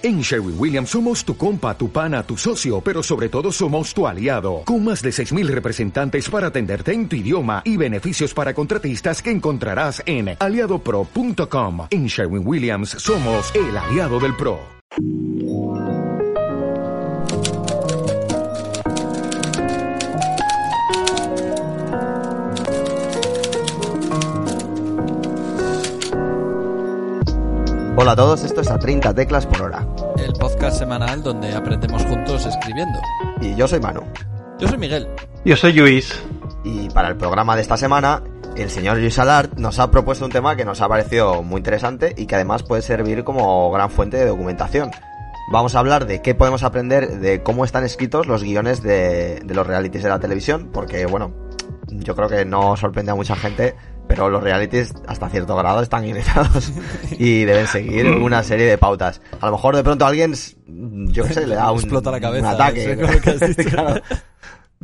En Sherwin Williams somos tu compa, tu pana, tu socio, pero sobre todo somos tu aliado, con más de 6.000 representantes para atenderte en tu idioma y beneficios para contratistas que encontrarás en aliadopro.com. En Sherwin Williams somos el aliado del PRO. Hola a todos, esto es a 30 teclas por hora. El podcast semanal donde aprendemos juntos escribiendo. Y yo soy Manu. Yo soy Miguel. Yo soy Luis. Y para el programa de esta semana, el señor Luis Alart nos ha propuesto un tema que nos ha parecido muy interesante y que además puede servir como gran fuente de documentación. Vamos a hablar de qué podemos aprender de cómo están escritos los guiones de, de los realities de la televisión, porque bueno, yo creo que no sorprende a mucha gente pero los realities hasta cierto grado están guionizados y deben seguir una serie de pautas. A lo mejor de pronto alguien, yo qué sé, le da un, Explota la cabeza, un ataque. Claro.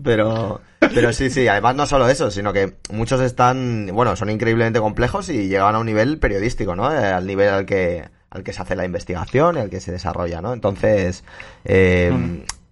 Pero, pero sí, sí, además no solo eso, sino que muchos están, bueno, son increíblemente complejos y llegan a un nivel periodístico, ¿no? Eh, al nivel al que, al que se hace la investigación y al que se desarrolla, ¿no? Entonces, eh,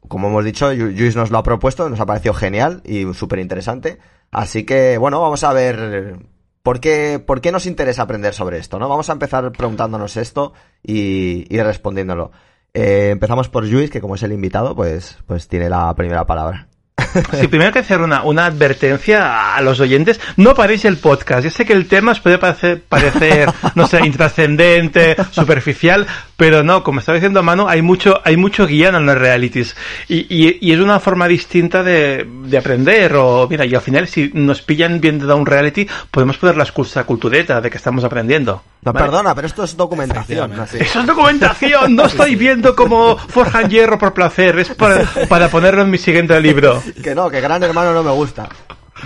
como hemos dicho, Luis nos lo ha propuesto, nos ha parecido genial y súper interesante. Así que, bueno, vamos a ver por qué, por qué nos interesa aprender sobre esto, ¿no? Vamos a empezar preguntándonos esto y, y respondiéndolo. Eh, empezamos por Luis, que como es el invitado, pues, pues tiene la primera palabra. Sí, primero que hacer una, una advertencia a los oyentes. No paréis el podcast. Yo sé que el tema os puede parecer, parecer no sé, intrascendente, superficial, pero no, como estaba diciendo Manu, hay mucho, hay mucho guion en los realities. Y, y, y es una forma distinta de, de aprender. O, mira, y al final, si nos pillan viendo un reality, podemos poner la excusa cultureta de que estamos aprendiendo. No, ¿vale? perdona, pero esto es documentación. ¿no? Sí. Eso es documentación, no estoy viendo cómo forjan hierro por placer, es para, para ponerlo en mi siguiente libro. Que no, que Gran Hermano no me gusta.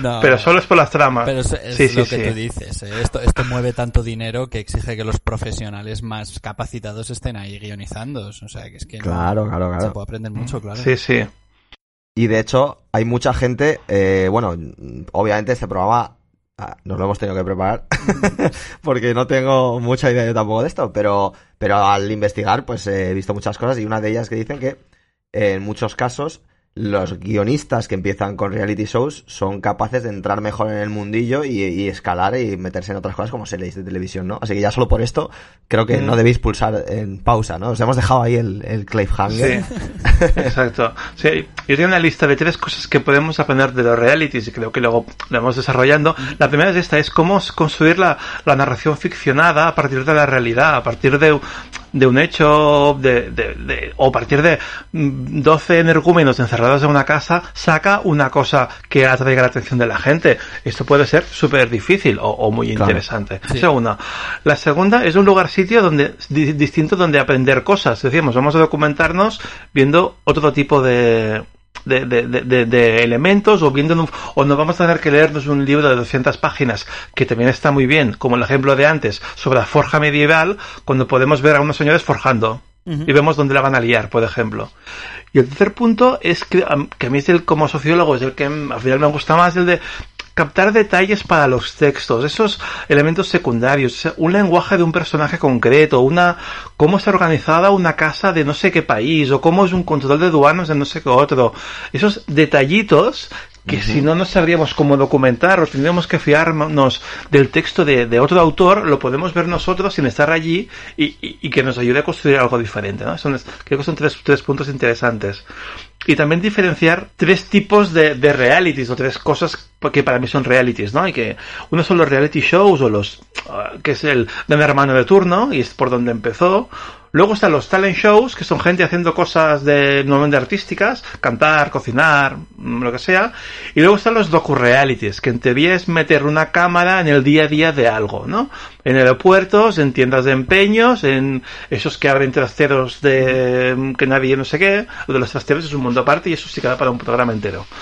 No, Pero solo es por las tramas. Pero es, es sí, sí, lo que sí. tú dices. ¿eh? Esto, esto mueve tanto dinero que exige que los profesionales más capacitados estén ahí guionizando. O sea, que es que no- Claro, claro, se claro. puede aprender mucho, claro. Sí, sí. Y de hecho, hay mucha gente, eh, bueno, obviamente este programa ah, nos lo hemos tenido que preparar porque no tengo mucha idea yo tampoco de esto, pero, pero al investigar pues he visto muchas cosas y una de ellas que dicen que eh, en muchos casos los guionistas que empiezan con reality shows son capaces de entrar mejor en el mundillo y, y escalar y meterse en otras cosas como series de televisión, ¿no? Así que ya solo por esto creo que Mm. no debéis pulsar en pausa, ¿no? Os hemos dejado ahí el, el cliffhanger. Sí, exacto. Sí, yo tengo una lista de tres cosas que podemos aprender de los realities y creo que luego lo vamos desarrollando. La primera es esta, es cómo construir la, la narración ficcionada a partir de la realidad, a partir de, de un hecho, de, de- de- o a partir de mm, 12 energúmenos encerrados en una casa, saca una cosa que atraiga la atención de la gente. Esto puede ser súper difícil o, o muy Claro. interesante. Sí. Esa es una. La segunda es un lugar sitio donde di- distinto donde aprender cosas. Decíamos, vamos a documentarnos viendo otro tipo de de, de- de- elementos o viendo un- o no vamos a tener que leernos un libro de 200 páginas que también está muy bien como el ejemplo de antes sobre la forja medieval cuando podemos ver a unos señores forjando y vemos dónde la van a liar por ejemplo. Y el tercer punto es que, que a mí es el como sociólogo es el que mm, al final me gusta más el de captar detalles para los textos, esos elementos secundarios, un lenguaje de un personaje concreto, una cómo está organizada una casa de no sé qué país o cómo es un control de aduanas de no sé qué otro. Esos detallitos que si no nos sabríamos cómo documentar o tendríamos que fiarnos del texto de, de otro autor, lo podemos ver nosotros sin estar allí y, y- y que nos ayude a construir algo diferente. ¿no? Son, creo que son tres, tres puntos interesantes. Y también diferenciar tres tipos de, de realities o tres cosas que para mí son realities, ¿no? Y que uno son los reality shows o los ah, que es el de mi hermano de turno y es por donde empezó. Luego están los talent shows, que son gente haciendo cosas de normalmente artísticas, cantar, cocinar, mm, lo que sea. Y luego están los docu-realities, que en teoría es meter una cámara en el día a día de algo, ¿no? En aeropuertos, en tiendas de empeños, en esos que abren trasteros de mm, que nadie no sé qué. Lo de los trasteros es un mundo aparte y eso sí queda para un programa entero.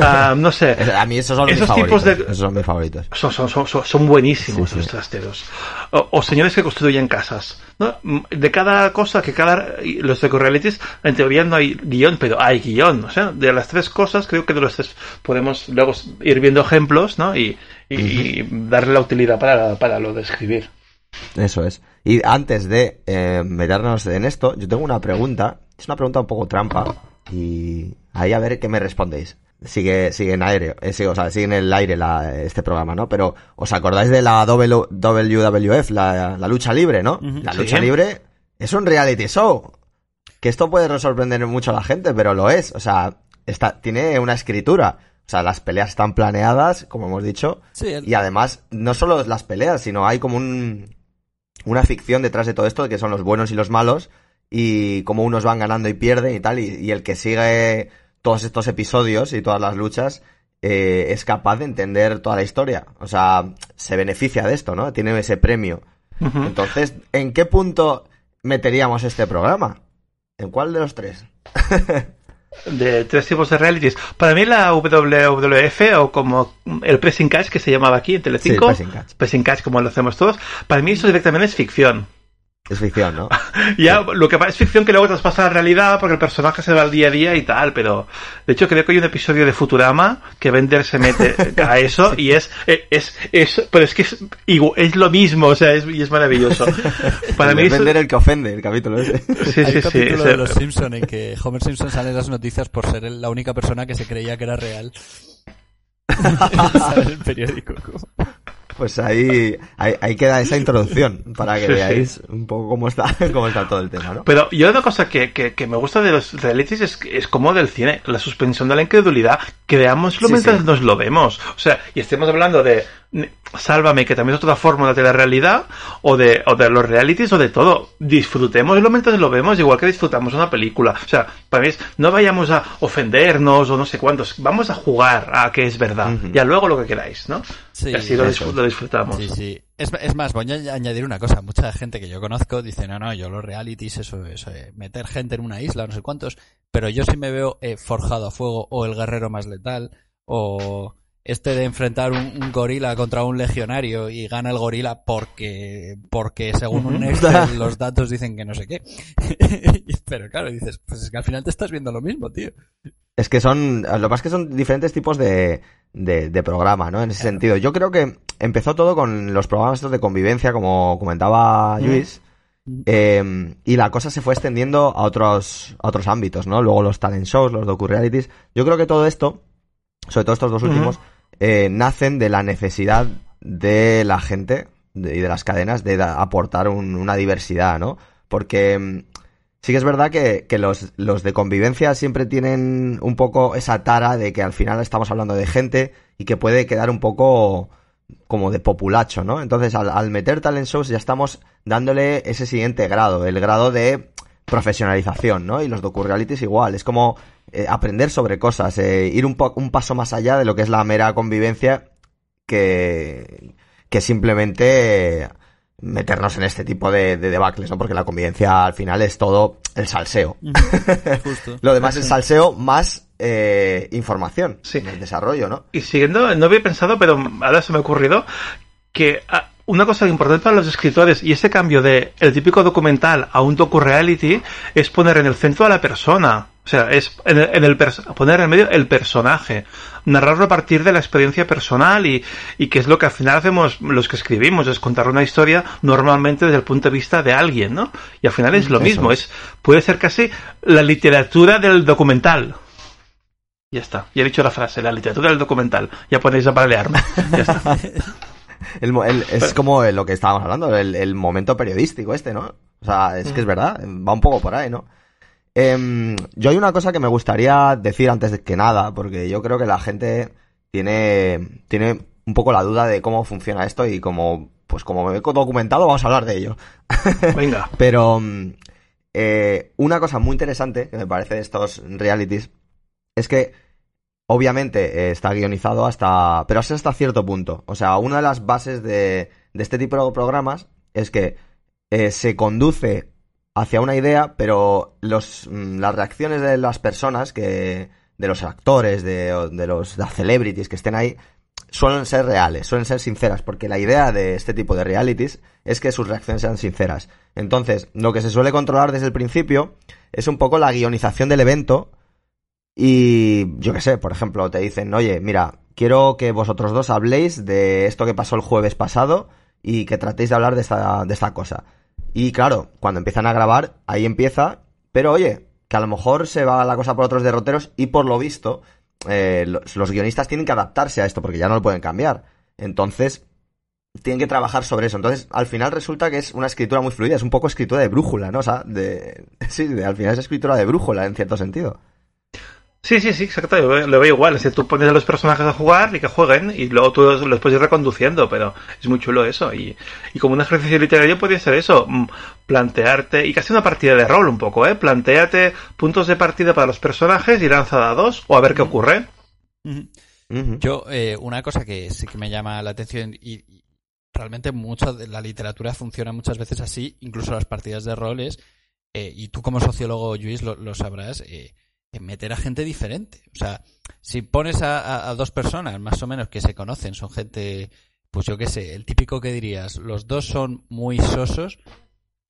Ah, no sé. A mí esos son Esos mis tipos favoritos. de- Esos son mis favoritos. Son, son, son, son- buenísimos Sí, sí. los trasteros. O, o señores que construyen casas. ¿no? Mm, De cada cosa, que cada. Los realities, en teoría no hay guion, pero hay guion. O sea, de las tres cosas, creo que de los tres podemos luego ir viendo ejemplos, ¿no? Y, y, y darle la utilidad para, para lo de escribir. Eso es. Y antes de eh, meternos en esto, yo tengo una pregunta. Es una pregunta un poco trampa. Y ahí a ver qué me respondéis. Sigue, sigue en aire, eh, sigue, o sea, sigue en el aire la, este programa, ¿no? Pero, ¿os acordáis de la w, WWF, la, la lucha libre, ¿no? La lucha Sí. libre es un reality show. Que esto puede sorprender mucho a la gente, pero lo es. O sea, está, tiene una escritura. O sea, las peleas están planeadas, como hemos dicho. Sí, el- Y además, no solo las peleas, sino hay como un, una ficción detrás de todo esto, que son los buenos y los malos, y cómo unos van ganando y pierden y tal, y, y el que sigue todos estos episodios y todas las luchas eh, es capaz de entender toda la historia. O sea, se beneficia de esto, ¿no? Tiene ese premio. Entonces, ¿en qué punto meteríamos este programa? ¿En cuál de los tres? de tres tipos de realities. Para mí la WWF o como el Pressing Catch que se llamaba aquí en Telecinco, Sí, Pressing Catch. Pressing Catch como lo hacemos todos, para mí eso directamente es ficción. Es ficción, ¿no? Ya lo que pasa es ficción que luego traspasa a la realidad porque el personaje se va al día a día y tal, pero de hecho creo que hay un episodio de Futurama que Bender se mete a eso y es es es pero es que es igual- es lo mismo, o sea, es y es maravilloso. Para El mí de eso- vender el que ofende, el capítulo ese. sí, Hay sí, un sí, capítulo de Los Simpson en que Homer Simpson sale en las noticias por ser la única persona que se creía que era real. El periódico. Pues ahí, ahí, ahí queda esa introducción para que Sí, sí. veáis un poco cómo está, cómo está todo el tema, ¿no? Pero yo una cosa que, que, que me gusta de los realities es, es como del cine, la suspensión de la incredulidad, que veámoslo Sí, mientras nos lo vemos. O sea, y estemos hablando de Sálvame, que también es otra fórmula de la realidad, o de, o de los realities, o de todo. Disfrutémoslo mientras lo vemos, igual que disfrutamos una película. O sea, para mí es, no vayamos a ofendernos o no sé cuántos, vamos a jugar a que es verdad. Ujú. Ya luego lo que queráis, ¿no? Sí, y así lo, eso disfr- es. lo disfrutamos. Sí, sí. Es, es más, voy a añadir una cosa. Mucha gente que yo conozco dice, no, no, yo los realities, eso es eh, meter gente en una isla, no sé cuántos. Pero yo sí me veo eh, forjado a fuego, o el guerrero más letal, o este de enfrentar un, un gorila contra un legionario y gana el gorila porque, porque según un Excel los datos dicen que no sé qué. Pero claro, dices, pues es que al final te estás viendo lo mismo, tío. Es que son, lo es que son diferentes tipos de, de, de programa, ¿no? En ese sentido. Yo creo que empezó todo con los programas estos de convivencia, como comentaba Luis. eh, y la cosa se fue extendiendo a otros, a otros ámbitos, ¿no? Luego los talent shows, los docu-realities. Yo creo que todo esto, sobre todo estos dos últimos, eh, nacen de la necesidad de la gente y de las cadenas de aportar un- una diversidad, ¿no? Porque mm, sí que es verdad que, los, los de convivencia siempre tienen un poco esa tara de que al final estamos hablando de gente y que puede quedar un poco como de populacho, ¿no? Entonces, al, al meter talent shows ya estamos dándole ese siguiente grado, el grado de profesionalización, ¿no? Y los docu-realities igual, es como eh, aprender sobre cosas, eh, ir un, po- un paso más allá de lo que es la mera convivencia que, que simplemente meternos en este tipo de, de debacles, ¿no? Porque la convivencia al final es todo el salseo. Justo. Lo demás es salseo más eh, información Sí. en el desarrollo, ¿no? Y siguiendo, no había pensado, pero ahora se me ha ocurrido que ah, una cosa importante para los escritores y ese cambio de el típico documental a un docu-reality es poner en el centro a la persona. O sea, es en el, en el poner en medio el personaje. Narrarlo a partir de la experiencia personal y, y que es lo que al final hacemos los que escribimos, es contar una historia normalmente desde el punto de vista de alguien, ¿no? Y al final es lo Eso mismo, es. puede ser casi la literatura del documental. Ya está, ya he dicho la frase, la literatura del documental. Ya podéis apalearme. Ya está. El el- es como lo que estábamos hablando, el, el momento periodístico este, ¿no? O sea, es que es verdad, va un poco por ahí, ¿no? Em, yo hay una cosa que me gustaría decir antes de que nada, porque yo creo que la gente tiene, tiene un poco la duda de cómo funciona esto y como, pues como me he documentado, vamos a hablar de ello. Venga. Pero mm, eh, una cosa muy interesante que me parece de estos realities es que obviamente eh, está guionizado hasta... pero hasta cierto punto. O sea, una de las bases de, de este tipo de programas es que eh, se conduce hacia una idea, pero los, mm, las reacciones de las personas, que de los actores, de, de los las celebrities que estén ahí, suelen ser reales, suelen ser sinceras, porque la idea de este tipo de realities es que sus reacciones sean sinceras. Entonces, lo que se suele controlar desde el principio es un poco la guionización del evento y yo qué sé, por ejemplo, te dicen, oye, mira, quiero que vosotros dos habléis de esto que pasó el jueves pasado y que tratéis de hablar de esta, de esta cosa. Y claro, cuando empiezan a grabar, ahí empieza, pero oye, que a lo mejor se va la cosa por otros derroteros y por lo visto, eh, los, los guionistas tienen que adaptarse a esto porque ya no lo pueden cambiar. Entonces, tienen que trabajar sobre eso. Entonces, al final resulta que es una escritura muy fluida, es un poco escritura de brújula, ¿no? O sea, de, sí, de- al final es escritura de brújula en cierto sentido. Sí, sí, sí, exacto. Lo veo, lo veo igual. Es decir, tú pones a los personajes a jugar y que jueguen y luego tú los, los puedes ir reconduciendo, pero es muy chulo eso. Y, y como un ejercicio literario podría ser eso, mm, plantearte, y casi una partida de rol un poco, ¿eh? Planteate puntos de partida para los personajes y lanza dados o a ver qué ocurre. Yo, eh, una cosa que sí que me llama la atención y, y realmente mucha de la literatura funciona muchas veces así, incluso las partidas de roles, eh, y tú como sociólogo, Luis, lo, lo sabrás, eh, meter a gente diferente. O sea, si pones a, dos personas más o menos que se conocen, son gente, pues yo qué sé, el típico que dirías, los dos son muy sosos,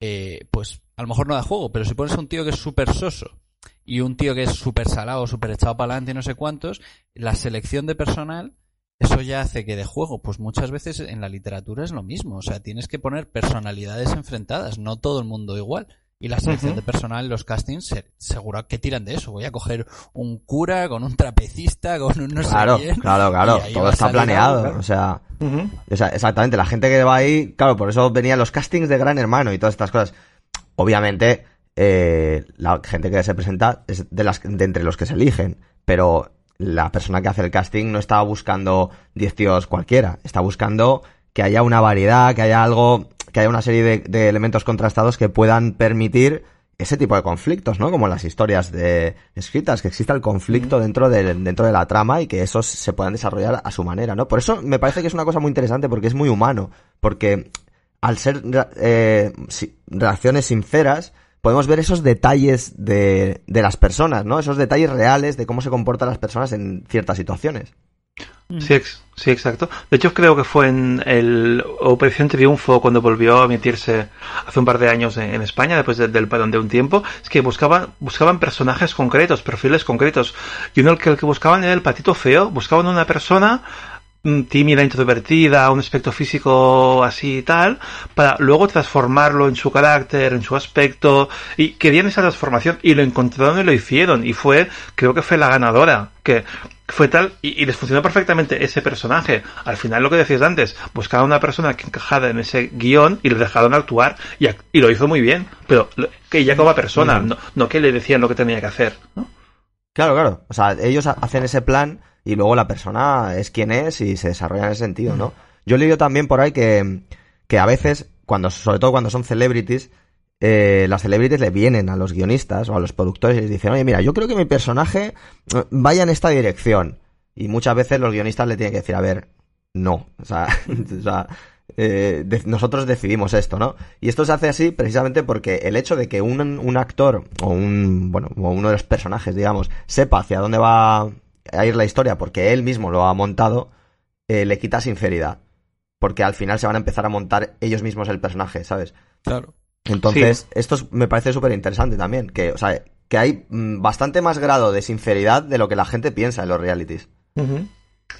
eh, pues a lo mejor no da juego, pero si pones a un tío que es súper soso y un tío que es súper salado, súper echado para adelante y no sé cuántos, la selección de personal, eso ya hace que de juego, pues muchas veces en la literatura es lo mismo. O sea, tienes que poner personalidades enfrentadas, no todo el mundo igual. Y la selección de personal, los castings, se- seguro que tiran de eso. Voy a coger un cura con un trapecista, con un no Claro, sé quién. claro, claro. ahí Todo está planeado. algo, claro. O sea, o sea, exactamente. La gente que va ahí, claro, por eso venían los castings de Gran Hermano y todas estas cosas. Obviamente, eh, la gente que se presenta es de, las, de entre los que se eligen, pero la persona que hace el casting no está buscando 10 tíos cualquiera, está buscando que haya una variedad, que haya algo, que haya una serie de, de elementos contrastados que puedan permitir ese tipo de conflictos, ¿no? Como en las historias de escritas, que exista el conflicto dentro de, dentro de la trama y que esos se puedan desarrollar a su manera, ¿no? Por eso me parece que es una cosa muy interesante porque es muy humano, porque al ser eh, reacciones sinceras, podemos ver esos detalles de, de las personas, ¿no? Esos detalles reales de cómo se comportan las personas en ciertas situaciones. Sí, ex- sí, exacto. De hecho, creo que fue en el Operación Triunfo cuando volvió a emitirse hace un par de años en, en España, después de- del parón de un tiempo. Es que buscaban, buscaban personajes concretos, perfiles concretos. Y uno que, el que buscaban era el patito feo. Buscaban una persona mm, tímida, introvertida, un aspecto físico así y tal, para luego transformarlo en su carácter, en su aspecto, y querían esa transformación, y lo encontraron y lo hicieron, y fue, creo que fue la ganadora, que fue tal, y, y les funcionó perfectamente ese personaje. Al final lo que decías antes, buscaban una persona que encajara en ese guion y le dejaron actuar, y, y lo hizo muy bien, pero que ella como persona, no, no que le decían lo que tenía que hacer, ¿no? Claro, claro. O sea, ellos ha- hacen ese plan y luego la persona es quien es y se desarrolla en ese sentido, ¿no? Yo he leído también por ahí que, que a veces, cuando, sobre todo cuando son celebrities, eh, las celebrities le vienen a los guionistas o a los productores y les dicen, oye, mira, yo creo que mi personaje eh, vaya en esta dirección. Y muchas veces los guionistas le tienen que decir, a ver, no. O sea, eh, nosotros decidimos esto, ¿no? Y esto se hace así precisamente porque el hecho de que un, un actor o un, bueno, o uno de los personajes, digamos, sepa hacia dónde va a ir la historia porque él mismo lo ha montado, eh, le quita sinceridad. Porque al final se van a empezar a montar ellos mismos el personaje, ¿sabes? Claro. Entonces, esto es- me parece súper interesante también. Que, o sea, que hay mm, bastante más grado de sinceridad de lo que la gente piensa en los realities. Ujú.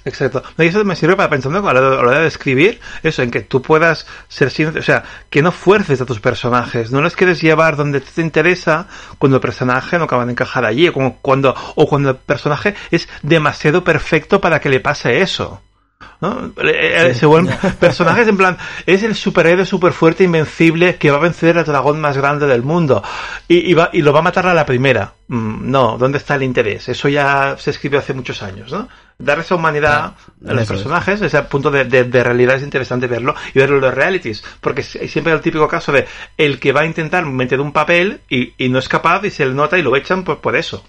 Exacto. No, Y eso me sirve para pensando a la, hora de escribir, eso, en que tú puedas ser sincero, o sea, que no fuerces a tus personajes, no les quieres llevar donde te interesa cuando el personaje no acaba de encajar allí, o cuando, o cuando el personaje es demasiado perfecto para que le pase eso. ¿No? Eh, Se vuelven personajes en plan, es el superhéroe super fuerte, invencible, que va a vencer al dragón más grande del mundo. Y, y, va, y lo va a matar a la primera. Mm, no, ¿dónde está el interés? Eso ya se escribió hace muchos años, ¿no? Dar esa humanidad a los eso es. personajes, ese punto de, de- de realidad es interesante verlo y verlo en los realities. Porque si- siempre hay el típico caso de el que va a intentar meter un papel y, y no es capaz y se le nota y lo echan por, por eso.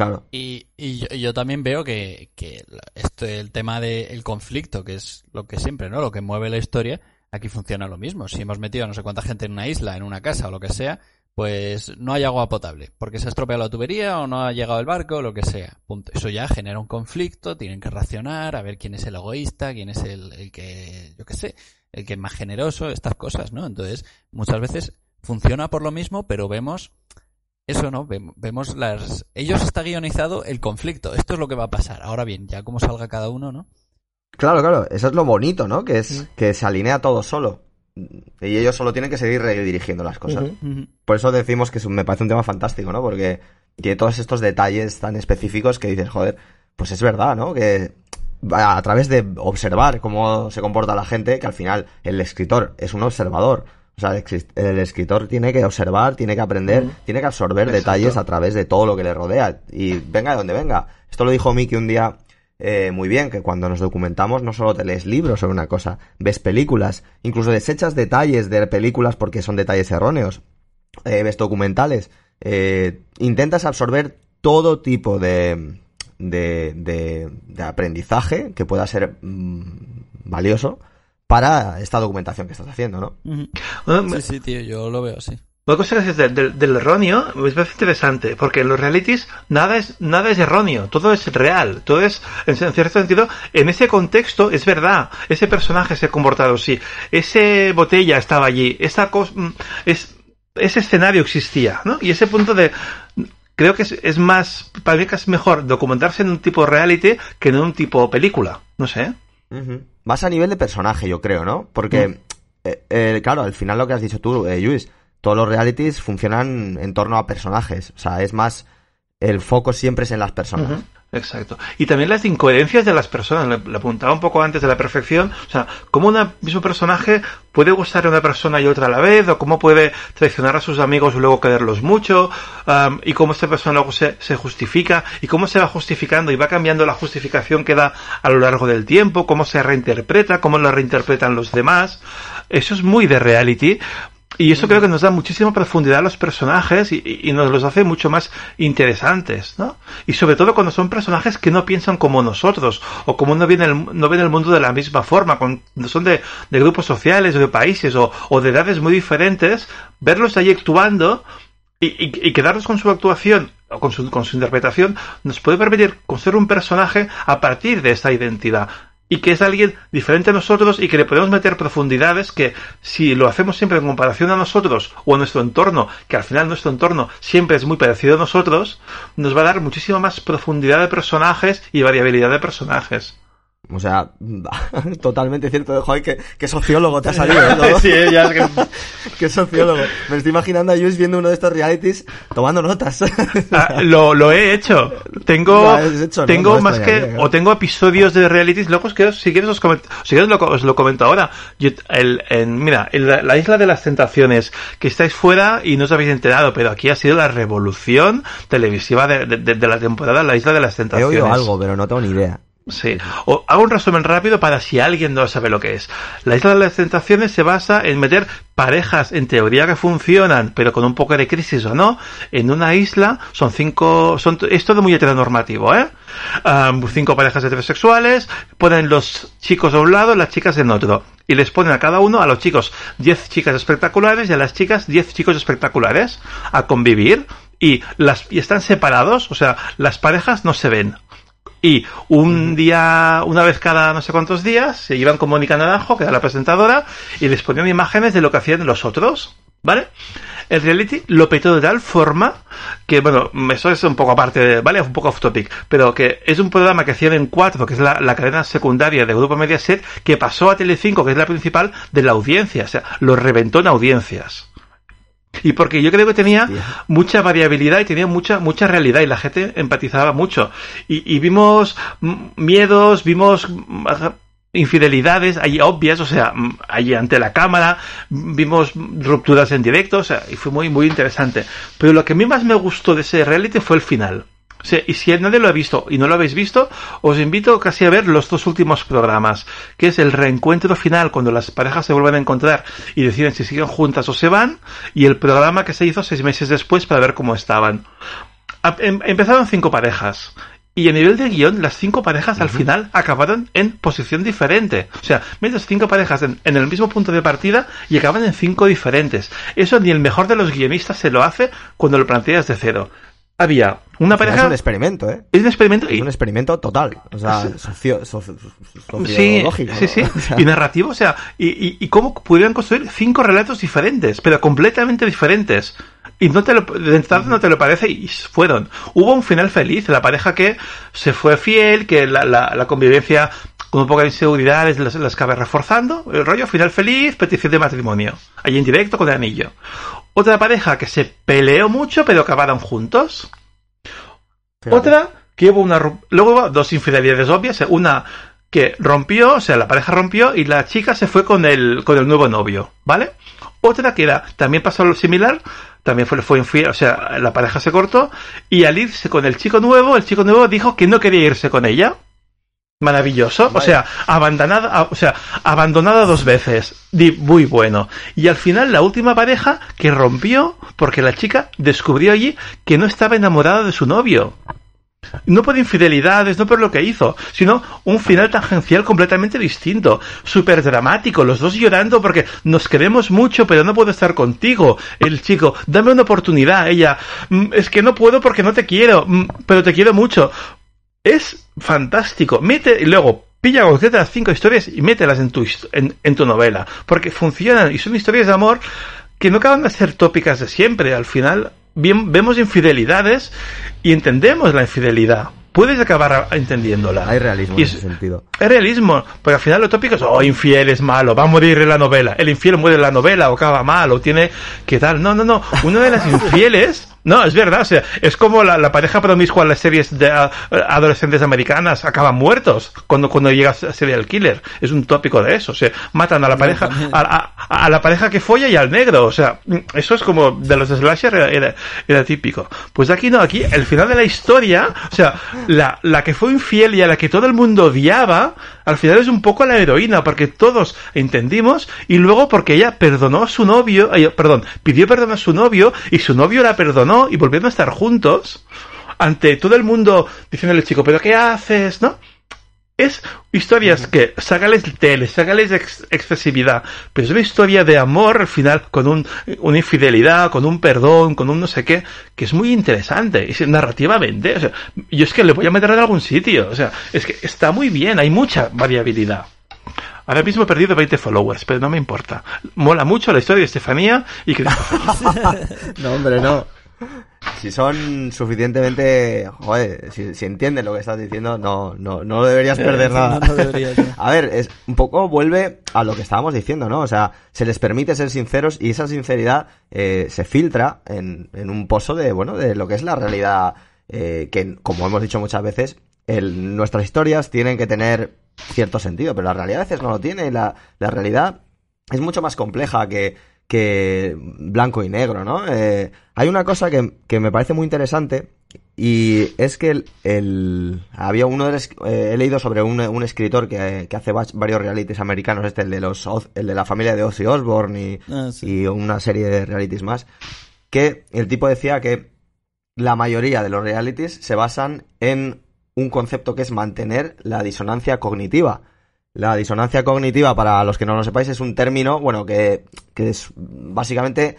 Claro. Y, y yo, yo también veo que, que esto, el tema del conflicto, que es lo que siempre, ¿no? Lo que mueve la historia, aquí funciona lo mismo. Si hemos metido a no sé cuánta gente en una isla, en una casa o lo que sea, pues no hay agua potable, porque se ha estropeado la tubería o no ha llegado el barco o lo que sea. Punto. Eso ya genera un conflicto, tienen que racionar, a ver quién es el egoísta, quién es el, el que, yo qué sé, el que es más generoso, estas cosas, ¿no? Entonces, muchas veces funciona por lo mismo, pero vemos eso no, Vem- vemos las... Ellos está guionizado el conflicto, esto es lo que va a pasar. Ahora bien, ya como salga cada uno, ¿no? Claro, claro. Eso es lo bonito, ¿no? Que es que se alinea todo solo. Y ellos solo tienen que seguir redirigiendo las cosas. Por eso decimos que es un- me parece un tema fantástico, ¿no? Porque tiene todos estos detalles tan específicos que dices, joder, pues es verdad, ¿no? Que a través de observar cómo se comporta la gente, que al final el escritor es un observador. O sea, el, escri- el escritor tiene que observar, tiene que aprender, Ujú. tiene que absorber Exacto. detalles a través de todo lo que le rodea. Y venga de donde venga. Esto lo dijo Miki un día eh, muy bien, que cuando nos documentamos no solo te lees libros sobre una cosa, ves películas, incluso desechas detalles de películas porque son detalles erróneos eh, ves documentales, eh, intentas absorber todo tipo de, de, de- de aprendizaje que pueda ser mm, valioso para esta documentación que estás haciendo, ¿no? Bueno, Sí, sí, tío, yo lo veo así. Una cosa que dices del, del- del erróneo me parece interesante, porque en los realities nada es, nada es erróneo, todo es real, todo es, en, cierto sentido, en ese contexto es verdad, ese personaje se ha comportado así, ese botella estaba allí, esa cosa, es, ese escenario existía, ¿no? Y ese punto de, creo que es, es más, para mí que es mejor documentarse en un tipo reality que en un tipo película, no sé. Ujú. Más a nivel de personaje, yo creo, ¿no? Porque, eh, eh, claro, al final lo que has dicho tú, eh, Luis, todos los realities funcionan en torno a personajes. O sea, es más, el foco siempre es en las personas. Exacto. Y también las incoherencias de las personas. Le, apuntaba un poco antes de la perfección. O sea, cómo un mismo personaje puede gustar a una persona y otra a la vez, o cómo puede traicionar a sus amigos y luego quererlos mucho, am, y cómo esta persona luego se, se justifica, y cómo se va justificando y va cambiando la justificación que da a lo largo del tiempo, cómo se reinterpreta, cómo lo reinterpretan los demás. Eso es muy de reality. Y eso creo que nos da muchísima profundidad a los personajes y, y- nos los hace mucho más interesantes, ¿no? Y sobre todo cuando son personajes que no piensan como nosotros o como no ven el, no ven el mundo de la misma forma, cuando son de, de grupos sociales o de países o, o de edades muy diferentes, verlos ahí actuando y, y- y quedarnos con su actuación o con su, con su interpretación nos puede permitir construir un personaje a partir de esta identidad y que es alguien diferente a nosotros y que le podemos meter profundidades que si lo hacemos siempre en comparación a nosotros o a nuestro entorno, que al final nuestro entorno siempre es muy parecido a nosotros, nos va a dar muchísima más profundidad de personajes y variabilidad de personajes. O sea, totalmente cierto. Joder, qué, qué sociólogo te ha salido, ¿eh? Todo. Sí, ya es que- Qué sociólogo. Me estoy imaginando a Luis viendo uno de estos realities tomando notas. Ah, lo, lo he hecho. Tengo, hecho, ¿no? tengo No más que, o tengo episodios de realities locos que si quieres os comento, si quieres lo, os lo comento ahora. Yo, el, en, mira, en la, la isla de las tentaciones, que estáis fuera y no os habéis enterado, pero aquí ha sido la revolución televisiva de, de- de- de la temporada La isla de las He tentaciones. oído algo, pero no tengo ni idea. Sí. O hago un resumen rápido para si alguien no sabe lo que es. La isla de las tentaciones se basa en meter parejas en teoría que funcionan, pero con un poco de crisis o no, en una isla. Son cinco, son, es todo muy heteronormativo, ¿eh? Am, cinco parejas heterosexuales, ponen los chicos a un lado, las chicas en otro. Y les ponen a cada uno, a los chicos, 10 chicas espectaculares y a las chicas 10 chicos espectaculares a convivir. Y las, y están separados, o sea, las parejas no se ven. Y un día, una vez cada no sé cuántos días, se iban con Mónica Naranjo, que era la presentadora, y les ponían imágenes de lo que hacían los otros, ¿vale? El reality lo petó de tal forma que, bueno, eso es un poco aparte, de- ¿vale? Un poco off topic, pero que es un programa que hacían en cuatro, que es la, la cadena secundaria de Grupo Mediaset, que pasó a Telecinco, que es la principal, de la audiencia, o sea, lo reventó en audiencias. Y porque yo creo que tenía Hostia. mucha variabilidad y tenía mucha mucha realidad y la gente empatizaba mucho. Y, y vimos miedos, vimos infidelidades ahí obvias, o sea, ahí ante la cámara, vimos rupturas en directo, o sea, y fue muy muy interesante. Pero lo que a mí más me gustó de ese reality fue el final. Y si nadie lo ha visto y no lo habéis visto, os invito casi a ver los dos últimos programas, que es el reencuentro final cuando las parejas se vuelven a encontrar y deciden si siguen juntas o se van, y el programa que se hizo seis meses después para ver cómo estaban. Em- Empezaron cinco parejas. Y a nivel de guion, las cinco parejas al final acabaron en posición diferente. O sea, metes cinco parejas en, en el mismo punto de partida y acaban en cinco diferentes. Eso ni el mejor de los guionistas se lo hace cuando lo planteas de cero. Había una Es pareja... un experimento, ¿eh? Es un experimento Es y, un experimento total. O sea, socio, socio- sociológico. sí, ¿no? sí, O sea, y narrativo, o sea, y, y, y cómo pudieron construir cinco relatos diferentes, pero completamente diferentes. Y no te lo, de entrada no te lo parece y fueron. Hubo un final feliz, la pareja que se fue fiel, que la, la, la convivencia con un poco de inseguridades las, las acaba reforzando, el rollo final feliz, petición de matrimonio, ahí en directo con el anillo. Otra pareja que se peleó mucho pero acabaron juntos. Otra que hubo una luego hubo dos infidelidades obvias, una que rompió, o sea, la pareja rompió y la chica se fue con el con el nuevo novio, ¿vale? Otra que era también pasó lo similar, también fue fue infiel, o sea, la pareja se cortó y al irse con el chico nuevo, el chico nuevo dijo que no quería irse con ella. Maravilloso, o sea, abandonada, o sea, abandonada dos veces, Di- muy bueno. Y al final la última pareja que rompió porque la chica descubrió allí que no estaba enamorada de su novio. No por infidelidades, no por lo que hizo, sino un final tangencial completamente distinto, súper dramático, los dos llorando porque nos queremos mucho pero no puedo estar contigo. El chico, dame una oportunidad, ella, "Mm, es que no puedo porque no te quiero, "Mm, pero te quiero mucho. Es fantástico. Mete y luego pilla cualquiera de las cinco historias y mételas en tu, en, en tu novela. Porque funcionan y son historias de amor que no acaban de ser tópicas de siempre. Al final bien, vemos infidelidades y entendemos la infidelidad. Puedes acabar entendiéndola. Hay realismo Y en es- ese sentido. es realismo, porque al final lo tópico es, oh, infiel es malo, va a morir en la novela. El infiel muere en la novela, o acaba mal, o tiene que tal. No, no, no. Una de las infieles, no, es verdad, o sea, es como la, la pareja promiscua en las series de ah, adolescentes americanas, acaban muertos cuando, cuando llega a serial killer. Es un tópico de eso, o sea, matan a la pareja, a, a- a la pareja que folla y al negro, o sea, eso es como de los slasher era, era, era típico. Pues aquí no, aquí el final de la historia, o sea, la, la que fue infiel y a la que todo el mundo odiaba, al final es un poco la heroína, porque todos entendimos, y luego porque ella perdonó a su novio, ay, perdón, pidió perdón a su novio, y su novio la perdonó, y volvieron a estar juntos, ante todo el mundo diciéndole chico, pero ¿qué haces? ¿No? Es historias que, sácales tele, sácales ex- excesividad, pero es una historia de amor al final, con un, una infidelidad, con un perdón, con un no sé qué, que es muy interesante, y se- narrativamente, o sea, yo es que le voy a meter en algún sitio, o sea, es que está muy bien, hay mucha variabilidad. Ahora mismo he perdido 20 followers, pero no me importa. Mola mucho la historia de Estefanía y que No, hombre, no. Si son suficientemente. Joder, si, si entienden lo que estás diciendo, no, no, no deberías perder nada. No, no deberías, no. A ver, es un poco vuelve a lo que estábamos diciendo, ¿no? O sea, se les permite ser sinceros y esa sinceridad eh, se filtra en, en un pozo de, bueno, de lo que es la realidad, eh, que como hemos dicho muchas veces, el- nuestras historias tienen que tener cierto sentido, pero la realidad a veces no lo tiene. La, la realidad es mucho más compleja que, que blanco y negro, ¿no? Eh, hay una cosa que, que me parece muy interesante y es que el, el- había uno de los- eh, he leído sobre un, un escritor que, que hace va- varios realities americanos, este, el de los el de la familia de Ozzy Osbourne y, Ah, sí. y una serie de realities más, que el tipo decía que la mayoría de los realities se basan en un concepto que es mantener la disonancia cognitiva. La disonancia cognitiva, para los que no lo sepáis, es un término, bueno, que, que es básicamente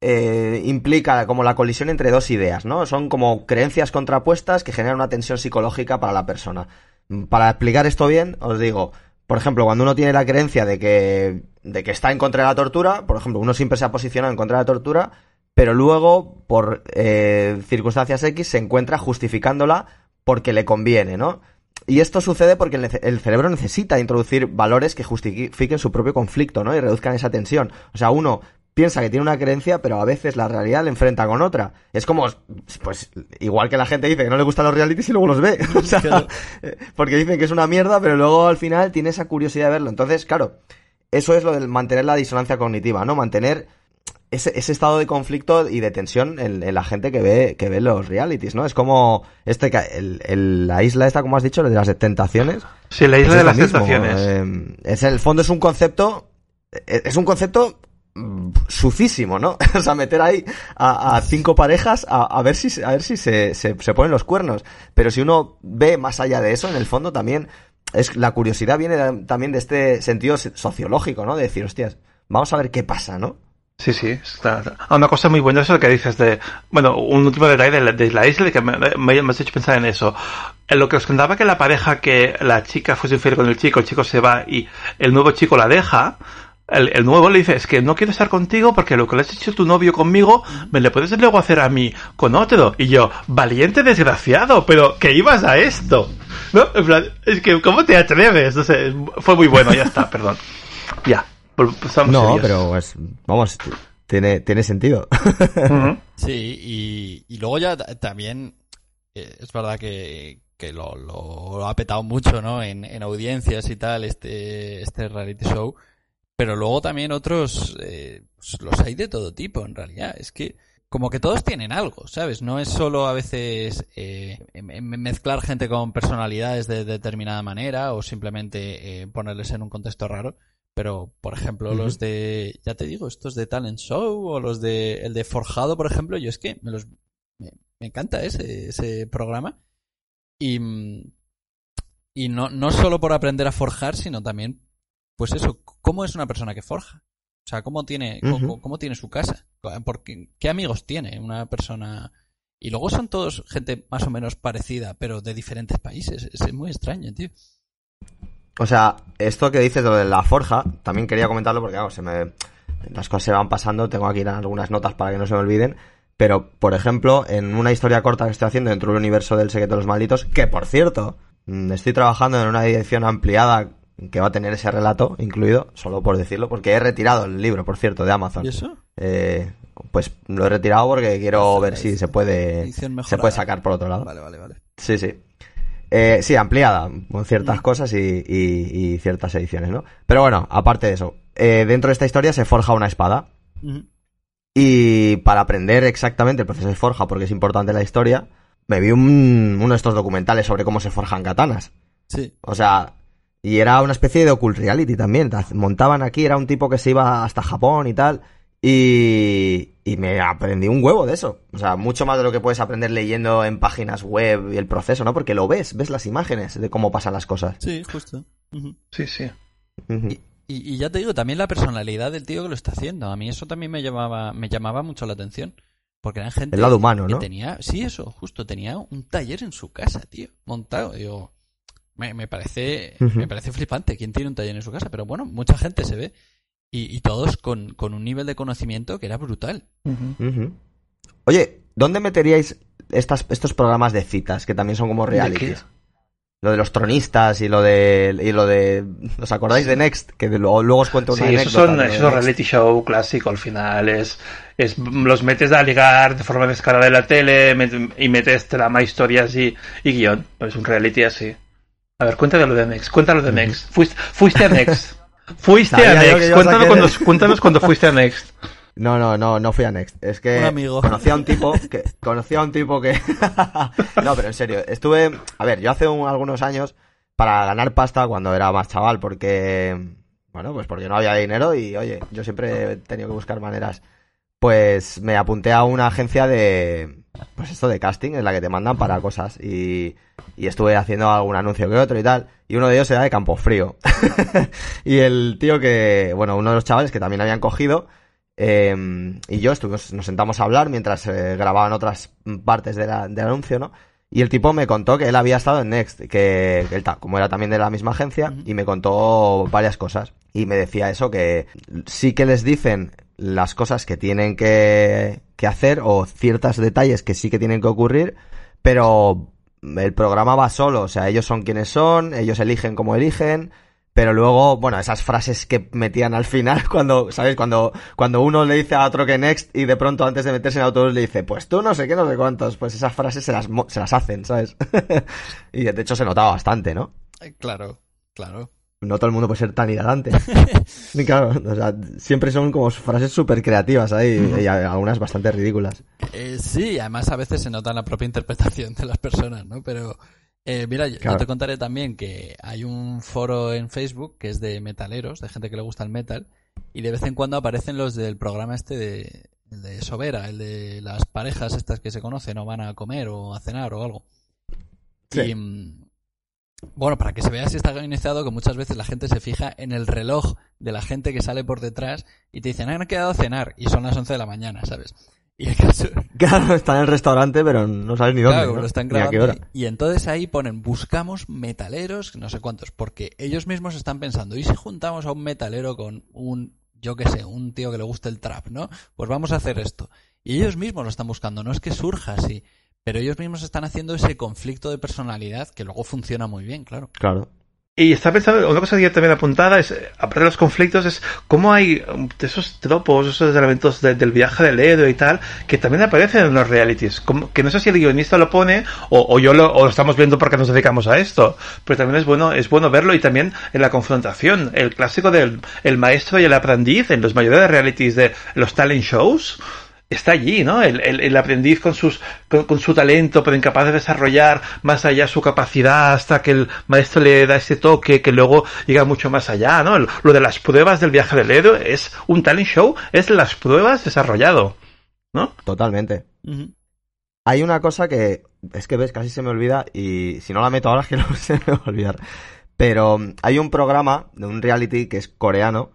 eh, implica como la colisión entre dos ideas, ¿no? Son como creencias contrapuestas que generan una tensión psicológica para la persona. Para explicar esto bien, os digo, por ejemplo, cuando uno tiene la creencia de que, de que está en contra de la tortura, por ejemplo, uno siempre se ha posicionado en contra de la tortura, pero luego, por eh, circunstancias X, se encuentra justificándola porque le conviene, ¿no? Y esto sucede porque el, el cerebro necesita introducir valores que justifiquen su propio conflicto, ¿no? Y reduzcan esa tensión. O sea, uno piensa que tiene una creencia, pero a veces la realidad le enfrenta con otra. Es como, pues, igual que la gente dice que no le gustan los realities y luego los ve. O sea, Claro. porque dicen que es una mierda, pero luego al final tiene esa curiosidad de verlo. Entonces, claro, eso es lo del mantener la disonancia cognitiva, ¿no? Mantener ese, ese estado de conflicto y de tensión en, en la gente que ve, que ve los realities, ¿no? Es como este ca- el, el- la isla esta, como has dicho, de las tentaciones. Sí, la isla Pues de es las mismo, tentaciones. eh, es en el fondo es un concepto, eh, es un concepto mm, sucísimo, ¿no? o sea, meter ahí a, a cinco parejas a, a ver si, a ver si se, se, se ponen los cuernos. Pero si uno ve más allá de eso, en el fondo también es la curiosidad viene de- también de este sentido so- sociológico, ¿no? De decir, hostias, vamos a ver qué pasa, ¿no? Sí, sí. Está. Ah, Una cosa muy buena es lo que dices de... Bueno, un último detalle de la, de la isla que me, me- has hecho pensar en eso. En lo que os contaba que la pareja que la chica fuese infiel con el chico, el chico se va y el nuevo chico la deja, el, el nuevo le dice, es que no quiero estar contigo porque lo que le has hecho tu novio conmigo me le puedes luego hacer a mí con otro. Y yo, valiente desgraciado, pero que ibas a esto. ¿No? En plan, es que, ¿cómo te atreves? No sé, fue muy bueno, ya está, perdón. Ya. Vol- estamos No, serios. pero pues, vamos, tiene, tiene sentido. Sí, y, y luego ya ta- también eh, es verdad que, que lo, lo- lo ha petado mucho, ¿no? En, en audiencias y tal, este, este reality show. Pero luego también otros, eh, pues los hay de todo tipo, en realidad. Es que como que todos tienen algo, ¿sabes? No es solo a veces eh, em- em- mezclar gente con personalidades de determinada manera o simplemente eh, ponerles en un contexto raro. Pero, por ejemplo, los de, ya te digo, estos de Talent Show o los de, el de Forjado, por ejemplo, yo es que me los, me, me encanta ese, ese programa. Y, mm, y no, no solo por aprender a forjar, sino también, pues eso, cómo es una persona que forja. O sea, cómo tiene, cómo, cómo tiene su casa. Porque, ¿Qué amigos tiene una persona? Y luego son todos gente más o menos parecida, pero de diferentes países. Es, es muy extraño, tío. O sea, esto que dices lo de la forja, también quería comentarlo porque, claro, se me, las cosas se van pasando, tengo aquí algunas notas para que no se me olviden. Pero, por ejemplo, en una historia corta que estoy haciendo dentro del universo del secreto de los malditos, que por cierto, mm, estoy trabajando en una edición ampliada que va a tener ese relato incluido, solo por decirlo, porque he retirado el libro, por cierto, de Amazon. ¿Y eso? Eh, pues lo he retirado porque quiero ver si se puede, se puede sacar por otro lado. Vale, vale, vale. Sí, sí. Eh, sí, ampliada, con ciertas cosas y, y- y ciertas ediciones, ¿no? Pero bueno, aparte de eso, eh, dentro de esta historia se forja una espada. Y para aprender exactamente el proceso de forja, porque es importante la historia, me vi un- uno de estos documentales sobre cómo se forjan katanas. Sí. O sea, y era una especie de occult reality también. Montaban aquí, era un tipo que se iba hasta Japón y tal. Y, y me aprendí un huevo de eso. O sea, mucho más de lo que puedes aprender leyendo en páginas web y el proceso, ¿no? Porque lo ves, ves las imágenes de cómo pasan las cosas. Sí, justo. Sí, sí. Y, y- y ya te digo, también la personalidad del tío que lo está haciendo. A mí eso también me llamaba, me llamaba mucho la atención. Porque eran gente El lado humano, que ¿no? tenía, sí, eso, justo, tenía un taller en su casa, tío, montado. Digo, me, me parece, me parece flipante quién tiene un taller en su casa, pero bueno, mucha gente se ve. Y, y todos con, con un nivel de conocimiento que era brutal. Oye, ¿dónde meteríais estas, estos programas de citas que también son como ¿De realities? Lo de los tronistas y lo de y lo de ¿os acordáis de Next? Que de- luego, luego os cuento una Sí, esos anécdota son, esos reality show clásico al final. Es, es los metes a ligar de forma descarada de la tele met- y metes trama, historias y, y guion. Es un reality así. A ver, cuéntame lo de Next. Cuéntalo de Next. Fuiste, fuiste a Next. Fuiste Sabía a Next. a Cuéntanos cuando, cuéntanos cuando fuiste a Next. No, no, no, no fui a Next. Es que amigo. conocí a un tipo que conocí a un tipo que No, pero en serio, estuve, a ver, yo hace un- algunos años para ganar pasta cuando era más chaval porque bueno, pues porque no había dinero y oye, yo siempre he tenido que buscar maneras. Pues me apunté a una agencia de pues esto de casting, en la que te mandan para cosas y y estuve haciendo algún anuncio que otro y tal, y uno de ellos era de Campofrío. y el tío que, bueno, uno de los chavales que también habían cogido, eh, y yo estuvimos, nos sentamos a hablar mientras eh, grababan otras partes de la- del anuncio, ¿no? Y el tipo me contó que él había estado en Next, que, que él, como era también de la misma agencia, y me contó varias cosas. Y me decía eso, que sí que les dicen las cosas que tienen que, que hacer, o ciertos detalles que sí que tienen que ocurrir, pero el programa va solo, o sea, ellos son quienes son, ellos eligen como eligen, pero luego, bueno, esas frases que metían al final cuando, ¿sabes? Cuando, cuando uno le dice a otro que next y de pronto antes de meterse en autobús le dice, pues tú no sé qué, no sé cuántos, pues esas frases se las, se las hacen, ¿sabes? y de hecho se notaba bastante, ¿no? Claro, claro. No todo el mundo puede ser tan hilarante. Claro, o sea, siempre son como frases súper creativas ahí y algunas bastante ridículas. Eh, sí, además a veces se nota la propia interpretación de las personas, ¿no? Pero eh, mira, yo- te contaré también que hay un foro en Facebook que es de metaleros, de gente que le gusta el metal, y de vez en cuando aparecen los del programa este de, el de Sobera, el de las parejas estas que se conocen o van a comer o a cenar o algo. Sí. Y, mm, bueno, para que se vea si está organizado, que muchas veces la gente se fija en el reloj de la gente que sale por detrás y te dicen, "Ah, han quedado a cenar y son las 11 de la mañana, ¿sabes? Y el caso, Claro, está en el restaurante, pero no sabes ni dónde. Claro, ¿no? lo están Ni a qué grabando. hora. Y entonces ahí ponen, buscamos metaleros, no sé cuántos, porque ellos mismos están pensando, ¿y si juntamos a un metalero con un, yo qué sé, un tío que le guste el trap, ¿no? Pues vamos a hacer esto. Y ellos mismos lo están buscando, no es que surja así, pero ellos mismos están haciendo ese conflicto de personalidad que luego funciona muy bien, claro. Claro. Y está pensando, una cosa que yo también apuntada es, eh, aparte de los conflictos, es cómo hay um, esos tropos, esos elementos de- del viaje del héroe y tal, que también aparecen en los realities. Como- que no sé si el guionista lo pone o, o yo lo, o lo estamos viendo porque nos dedicamos a esto, pero también es bueno, es bueno verlo y también en la confrontación. El clásico del el maestro y el aprendiz en los mayores realities de los talent shows. Está allí, ¿no? El, el- el aprendiz con, sus, con, con su talento, pero incapaz de desarrollar más allá su capacidad hasta que el maestro le da ese toque que luego llega mucho más allá, ¿no? Lo de las pruebas del viaje del héroe es un talent show, es las pruebas desarrollado, ¿no? Totalmente. Hay una cosa que es que ves, casi se me olvida y si no la meto ahora es que no se me va a olvidar. Pero mm, hay un programa de un reality que es coreano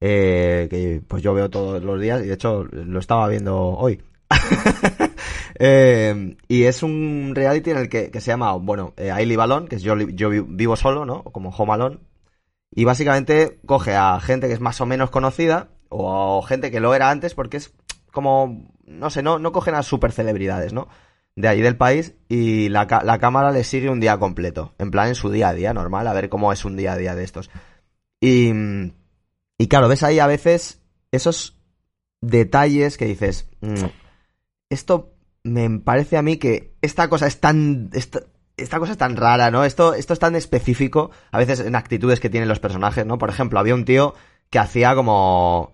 eh, que pues yo veo todos los días y de hecho lo estaba viendo hoy. Eh, y es un reality en el que, que se llama, bueno, eh, I Live Alone, que es yo, yo vi- vivo solo, ¿no? Como Home Alone. Y básicamente coge a gente que es más o menos conocida o gente que lo era antes porque es como, no sé, no, no cogen a super celebridades, ¿no? De allí del país y la, la cámara le sigue un día completo, en plan en su día a día normal, a ver cómo es un día a día de estos. Y, mm, y claro, ves ahí a veces esos detalles que dices, "Mm, esto me parece a mí que esta cosa es tan... Esta, esta cosa es tan rara, ¿no? Esto, esto es tan específico, a veces en actitudes que tienen los personajes, ¿no? Por ejemplo, había un tío que hacía como...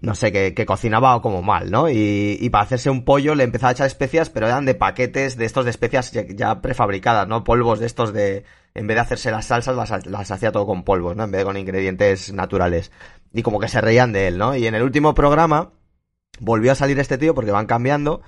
No sé, que, que cocinaba como mal, ¿no? Y, para hacerse un pollo le empezaba a echar especias, pero eran de paquetes de estos de especias ya prefabricadas, ¿no? Polvos de estos de... En vez de hacerse las salsas, las, las hacía todo con polvos, ¿no? En vez de con ingredientes naturales. Y como que se reían de él, ¿no? Y en el último programa volvió a salir este tío porque van cambiando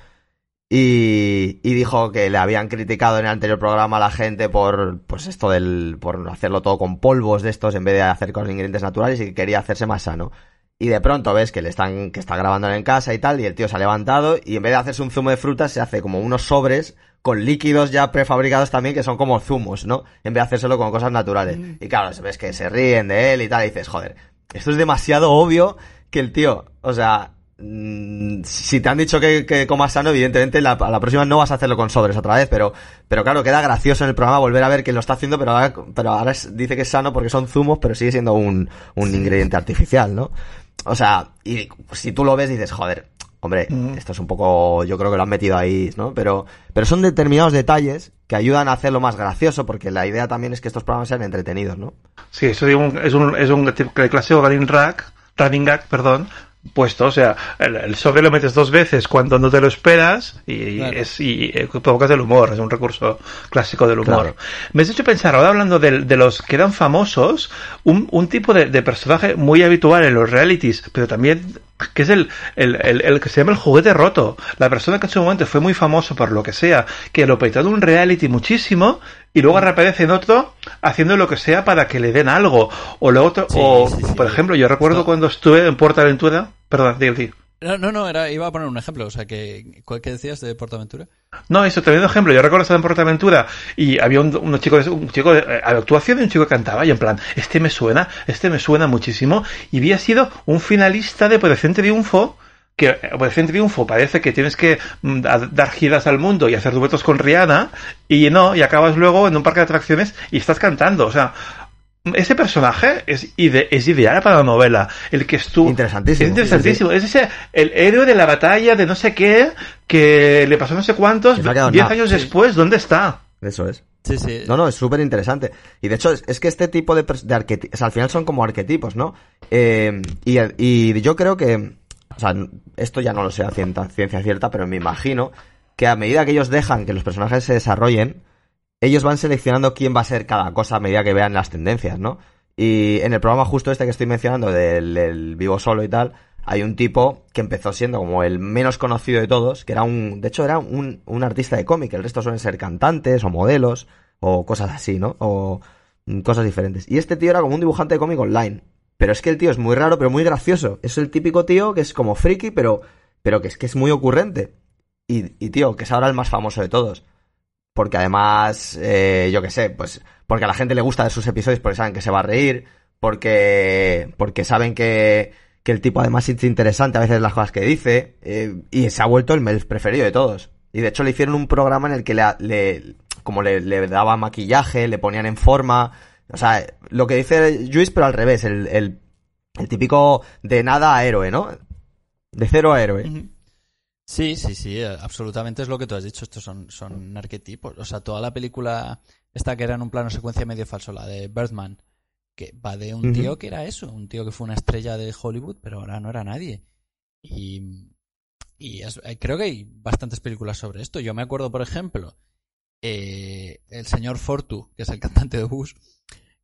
y, y dijo que le habían criticado en el anterior programa a la gente por pues esto del por hacerlo todo con polvos de estos en vez de hacer con ingredientes naturales y que quería hacerse más sano. Y de pronto ves que le están que está grabando en casa y tal y el tío se ha levantado y en vez de hacerse un zumo de frutas se hace como unos sobres con líquidos ya prefabricados también que son como zumos, ¿no? En vez de hacérselo con cosas naturales. Y claro, ves que se ríen de él y tal y dices, joder, esto es demasiado obvio que el tío, o sea, mm, si te han dicho que, que comas sano, evidentemente la, a la próxima no vas a hacerlo con sobres otra vez, pero, pero claro, queda gracioso en el programa volver a ver que lo está haciendo, pero ahora, pero ahora es- dice que es sano porque son zumos, pero sigue siendo un, un ingrediente artificial, ¿no? O sea, y si tú lo ves dices, joder, hombre, Mm. esto es un poco, yo creo que lo han metido ahí, ¿no? Pero, pero son determinados detalles que ayudan a hacerlo más gracioso, porque la idea también es que estos programas sean entretenidos, ¿no? Sí, eso digo, un- es un, es un clásico running rack, running gag, perdón, puesto, o sea, el, el sobre lo metes dos veces cuando no te lo esperas y, Claro. es y, eh, provocas el humor, es un recurso clásico del humor. Claro. Me has hecho pensar, ahora hablando de, los que eran famosos, un, un tipo de, de personaje muy habitual en los realities, pero también que es el, el, el, el que se llama el juguete roto. La persona que en su momento fue muy famoso por lo que sea, que lo petó en un reality muchísimo y luego reaparece en otro haciendo lo que sea para que le den algo. O lo otro, Sí, o sí, sí. por ejemplo, yo recuerdo cuando estuve en PortAventura, perdón, di. No, no, no, era, iba a poner un ejemplo, o sea, que, ¿cuál que decías de Portaventura? No, eso también un ejemplo. Yo recuerdo estar en PortAventura y había un, un chico, de- un chico de eh, actuación y un chico que cantaba y en plan, este me suena, este me suena muchísimo y había sido un finalista de Operación Triunfo que Operación Triunfo parece que tienes que mm, da- dar giras al mundo y hacer duetos con Rihanna y no, y acabas luego en un parque de atracciones y estás cantando. O sea, ese personaje es, ide- es ideal para la novela. El que estuvo. Interesantísimo. Es interesantísimo. Es ese, el héroe de la batalla de no sé qué, que le pasó no sé cuántos, Que no ha quedado 10 nada. años Sí. después, ¿dónde está? Eso es. Sí, sí. No, no, es súper interesante. Y de hecho, es, es que este tipo de, de arquetipos, al final son como arquetipos, ¿no? Eh, y, y yo creo que, o sea, esto ya no lo sé a ciencia, cierta, pero me imagino que a medida que ellos dejan que los personajes se desarrollen, ellos van seleccionando quién va a ser cada cosa a medida que vean las tendencias, ¿no? Y en el programa justo este que estoy mencionando del, del Vivo Solo y tal, hay un tipo que empezó siendo como el menos conocido de todos, que era un, de hecho era un, un artista de cómic, el resto suelen ser cantantes o modelos o cosas así, ¿no? O mm, cosas diferentes. Y este tío era como un dibujante de cómic online. Pero es que el tío es muy raro, pero muy gracioso. Es el típico tío que es como friki, pero pero que es que es muy ocurrente. Y, y tío, que es ahora el más famoso de todos. Porque además, eh, yo qué sé, pues porque a la gente le gusta de sus episodios porque saben que se va a reír, porque, porque saben que, que el tipo además es interesante a veces las cosas que dice, eh, y se ha vuelto el preferido de todos. Y de hecho le hicieron un programa en el que le, le como le, le daba maquillaje, le ponían en forma, o sea, lo que dice Juice, pero al revés, el, el, el típico de nada a héroe, ¿no? De cero a héroe. Sí, sí, sí, absolutamente es lo que tú has dicho. Estos son, son arquetipos. O sea, toda la película, esta que era en un plano secuencia medio falso, la de Birdman, que va de un tío que era eso, un tío que fue una estrella de Hollywood, pero ahora no era nadie. Y, y eh, creo que hay bastantes películas sobre esto. Yo me acuerdo, por ejemplo, eh, el señor Fortu, que es el cantante de Bush,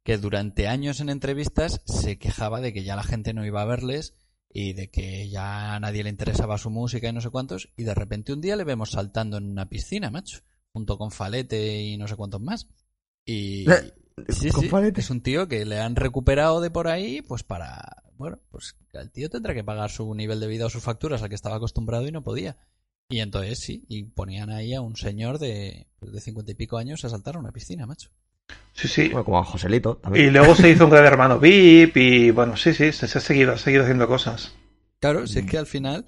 que durante años en entrevistas se quejaba de que ya la gente no iba a verles y de que ya a nadie le interesaba su música y no sé cuántos, y de repente un día le vemos saltando en una piscina, macho, junto con Falete y no sé cuántos más. Y sí, sí, es un tío que le han recuperado de por ahí, pues para, bueno, pues el tío tendrá que pagar su nivel de vida o sus facturas al que estaba acostumbrado y no podía. Y entonces sí, y ponían ahí a un señor de, de cincuenta y pico años a saltar a una piscina, macho. Sí, sí. como a Joselito Y luego se hizo un gran hermano VIP y bueno, sí, sí, se, ha seguido, ha seguido haciendo cosas. Claro, si es que al final,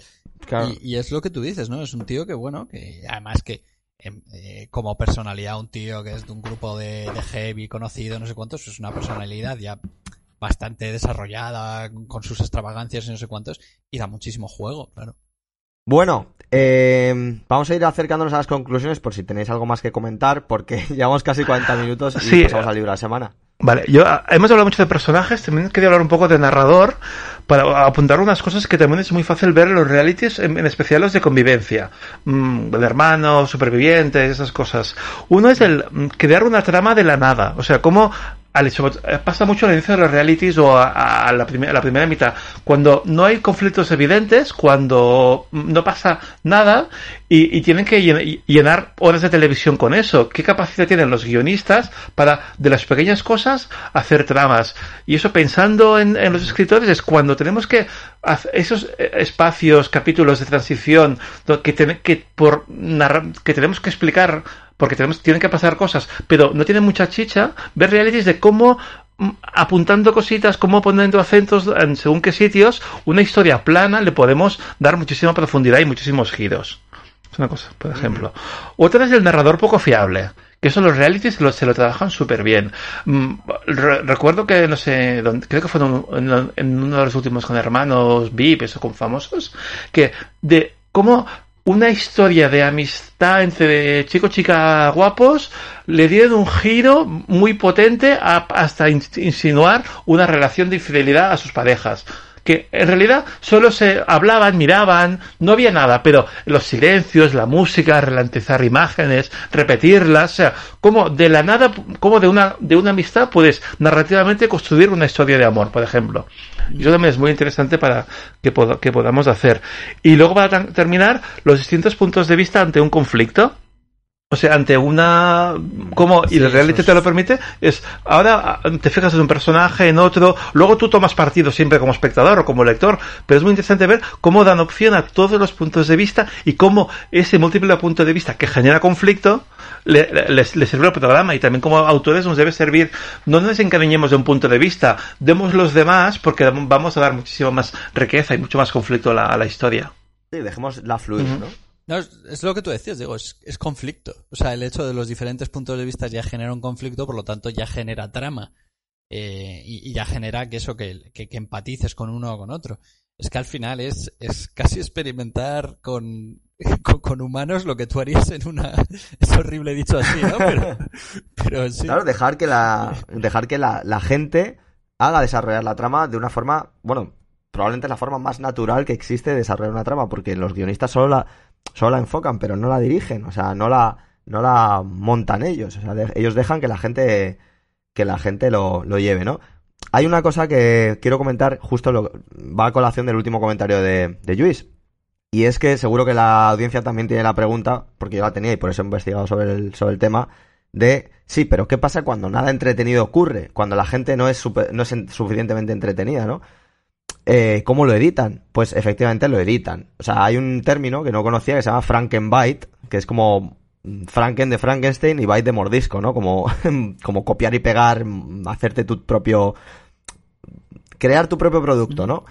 y, es lo que tú dices, ¿no? Es un tío que, bueno, que además que em, eh, como personalidad, un tío que es de un grupo de, de heavy conocido, no sé cuántos, es una personalidad ya bastante desarrollada, con sus extravagancias y no sé cuántos, y da muchísimo juego, claro. Bueno, eh, vamos a ir acercándonos a las conclusiones por si tenéis algo más que comentar, porque llevamos casi 40 minutos y pasamos al libro de la semana. Vale, yo ah, hemos hablado mucho de personajes, también quería hablar un poco de narrador para apuntar unas cosas que también es muy fácil ver en los realities, en, especial los de convivencia, mm, de hermanos, supervivientes, esas cosas. Uno es el mm, crear una trama de la nada, o sea, cómo eh, pasa mucho al inicio de los realities o a, la, la, primera mitad, cuando no hay conflictos evidentes, cuando no pasa nada y, tienen que llenar horas de televisión con eso. ¿Qué capacidad tienen los guionistas para, de las pequeñas cosas, hacer tramas? Y eso pensando en, los escritores es cuando tenemos que hacer esos eh, espacios, capítulos de transición, que, que, por que tenemos que explicar porque tenemos, tienen que pasar cosas, pero no tienen mucha chicha, ver realities de cómo mm, apuntando cositas, cómo poniendo acentos en según qué sitios, una historia plana le podemos dar muchísima profundidad y muchísimos giros. Es una cosa, por ejemplo. Otra es el narrador poco fiable. Que eso los realities se lo, trabajan súper bien. Mm, recuerdo que, no sé, creo que fue en, en, uno de los últimos con hermanos VIP, eso con famosos, que de cómo una historia de amistad entre chico chica guapos le dieron un giro muy potente hasta insinuar una relación de infidelidad a sus parejas que en realidad solo se hablaban, miraban, no había nada, pero los silencios, la música, relantizar imágenes, repetirlas, o sea, como de la nada, como de una, de una amistad puedes narrativamente construir una historia de amor, por ejemplo. Y eso también es muy interesante para que, que podamos hacer. Y luego para terminar, los distintos puntos de vista ante un conflicto. O sea, ante una... como Y la realidad te lo permite, es... Ahora te fijas en un personaje, en otro, luego tú tomas partido siempre como espectador o como lector, pero es muy interesante ver cómo dan opción a todos los puntos de vista y cómo ese múltiple punto de vista que genera conflicto le, le, sirve al programa y también como autores nos debe servir, no nos encariñemos de un punto de vista, demos los demás porque vamos a dar muchísima más riqueza y mucho más conflicto a la, a la historia. Sí, dejemos la fluir, ¿no? No, es, lo que tú decías, digo, es, conflicto. O sea, el hecho de los diferentes puntos de vista ya genera un conflicto, por lo tanto ya genera trama. Eh, y, ya genera que eso, que, que, empatices con uno o con otro. Es que al final es, es casi experimentar con, con, humanos lo que tú harías en una... Es horrible dicho así, ¿no? Pero, sí. Claro, dejar que, la, dejar que la, la gente haga desarrollar la trama de una forma, bueno, probablemente es la forma más natural que existe de desarrollar una trama, porque los guionistas solo la, solo la enfocan, pero no la dirigen, o sea, no la, no la montan ellos, o sea, ellos dejan que la gente, que la gente lo, lo lleve, ¿no? Hay una cosa que quiero comentar, justo lo, va a colación del último comentario de, de Luis, y es que seguro que la audiencia también tiene la pregunta, porque yo la tenía y por eso he investigado sobre el, sobre el tema, de sí, pero ¿qué pasa cuando nada entretenido ocurre? Cuando la gente no es, no es suficientemente entretenida, ¿no? Eh, ¿cómo lo editan? Pues efectivamente lo editan. O sea, hay un término que no conocía que se llama Frankenbyte, que es como Franken de Frankenstein y byte de mordisco, ¿no? Como, como copiar y pegar, hacerte tu propio... crear tu propio producto, ¿no?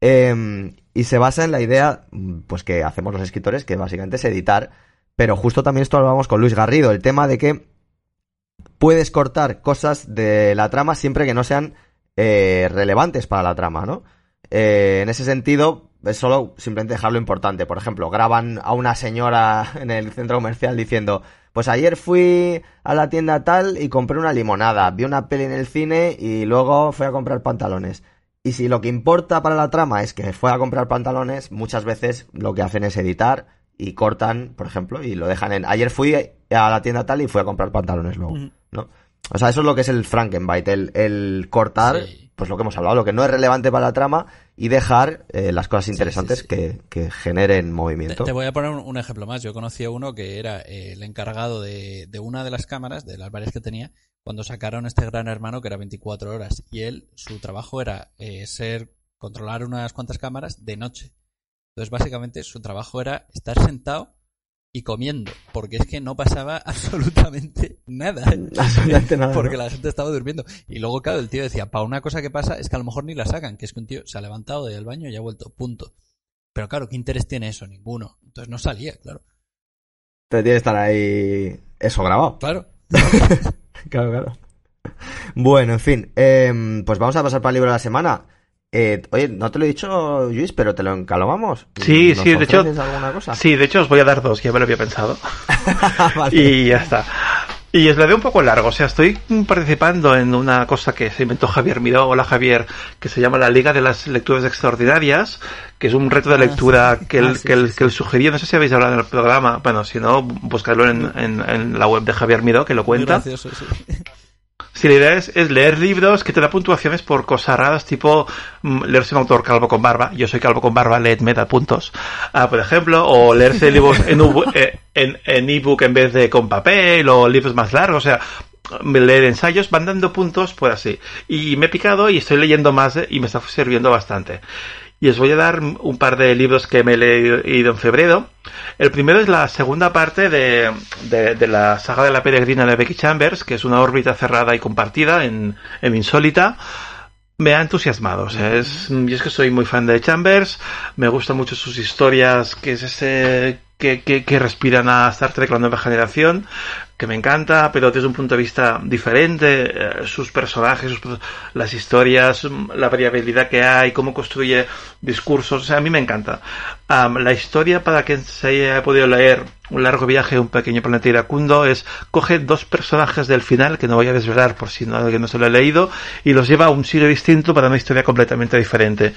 Eh, y se basa en la idea, pues que hacemos los escritores, que básicamente es editar. Pero justo también esto lo hablamos con Luis Garrido, el tema de que puedes cortar cosas de la trama siempre que no sean eh, relevantes para la trama, ¿no? Eh, en ese sentido, es solo simplemente dejar lo importante. Por ejemplo, graban a una señora en el centro comercial diciendo, pues ayer fui a la tienda tal y compré una limonada, vi una peli en el cine y luego fui a comprar pantalones. Y si lo que importa para la trama es que fue a comprar pantalones, muchas veces lo que hacen es editar y cortan, por ejemplo, y lo dejan en ayer fui a la tienda tal y fui a comprar pantalones luego, ¿no? O sea, eso es lo que es el Frankenbyte, el, el cortar, Sí. Pues lo que hemos hablado, lo que no es relevante para la trama y dejar eh, las cosas interesantes sí, sí. Que, que generen movimiento. te voy a poner un, un ejemplo más. Yo conocí a uno que era eh, el encargado de, de una de las cámaras, de las varias que tenía, cuando sacaron este gran hermano que era 24 horas. Y él, su trabajo era eh, ser, controlar unas cuantas cámaras de noche. Entonces, básicamente, su trabajo era estar sentado y comiendo, porque es que no pasaba absolutamente nada. Absolutamente nada, Porque ¿no? la gente estaba durmiendo. Y luego, claro, el tío decía, para una cosa que pasa es que a lo mejor ni la sacan, que es que un tío se ha levantado del baño y ha vuelto, punto. Pero claro, ¿qué interés tiene eso? Ninguno. Entonces no salía, claro. Te tiene que estar ahí eso grabado. Claro. Claro, claro. Bueno, en fin, em, pues vamos a pasar para el libro de la semana. Eh, oye, no te lo he dicho, Luis, pero te lo encalomamos. Sí, ¿Nos sí, de hecho- alguna cosa? Sí, de hecho os voy a dar dos, ya me lo había pensado. Vale. Y ya está. Y os lo de un poco largo, o sea, estoy participando en una cosa que se inventó Javier Miró, hola Javier, que se llama la Liga de las Lecturas Extraordinarias, que es un reto de Ah, lectura sí. que, él, Ah, sí, que, él, sí, que él sugirió, no sé si habéis hablado en el programa, bueno, si no, buscadlo en, en- en la web de Javier Miró, que lo Muy cuenta. gracioso, Sí, la idea es, es leer libros que te da puntuaciones por cosas raras, tipo mm, leerse un autor calvo con barba. Yo soy calvo con barba, leedme, da puntos. Ah, por ejemplo, o leerse libros en eh, en en ebook en vez de con papel, o libros más largos, o sea, leer ensayos, van dando puntos por así. Y me he picado y estoy leyendo más eh, y me está sirviendo bastante. Y os voy a dar un par de libros que me he leído en febrero. El primero es la segunda parte de, de, de la saga de la peregrina de Becky Chambers, que es una órbita cerrada y compartida en, en Insólita. Me ha entusiasmado, o sea, es, yo es que soy muy fan de Chambers, me gustan mucho sus historias, que es ese que, que, que respiran a Star Trek la nueva generación, que me encanta, pero desde un punto de vista diferente, eh, sus personajes, sus- las historias, mm, la variabilidad que hay, cómo construye discursos, o sea, a mí me encanta. Am, la historia, para quien se haya podido leer Un largo viaje un pequeño planeta iracundo, es coge dos personajes del final, que no voy a desvelar por si no, alguien no se lo ha leído, y los lleva a un siglo distinto para una historia completamente diferente.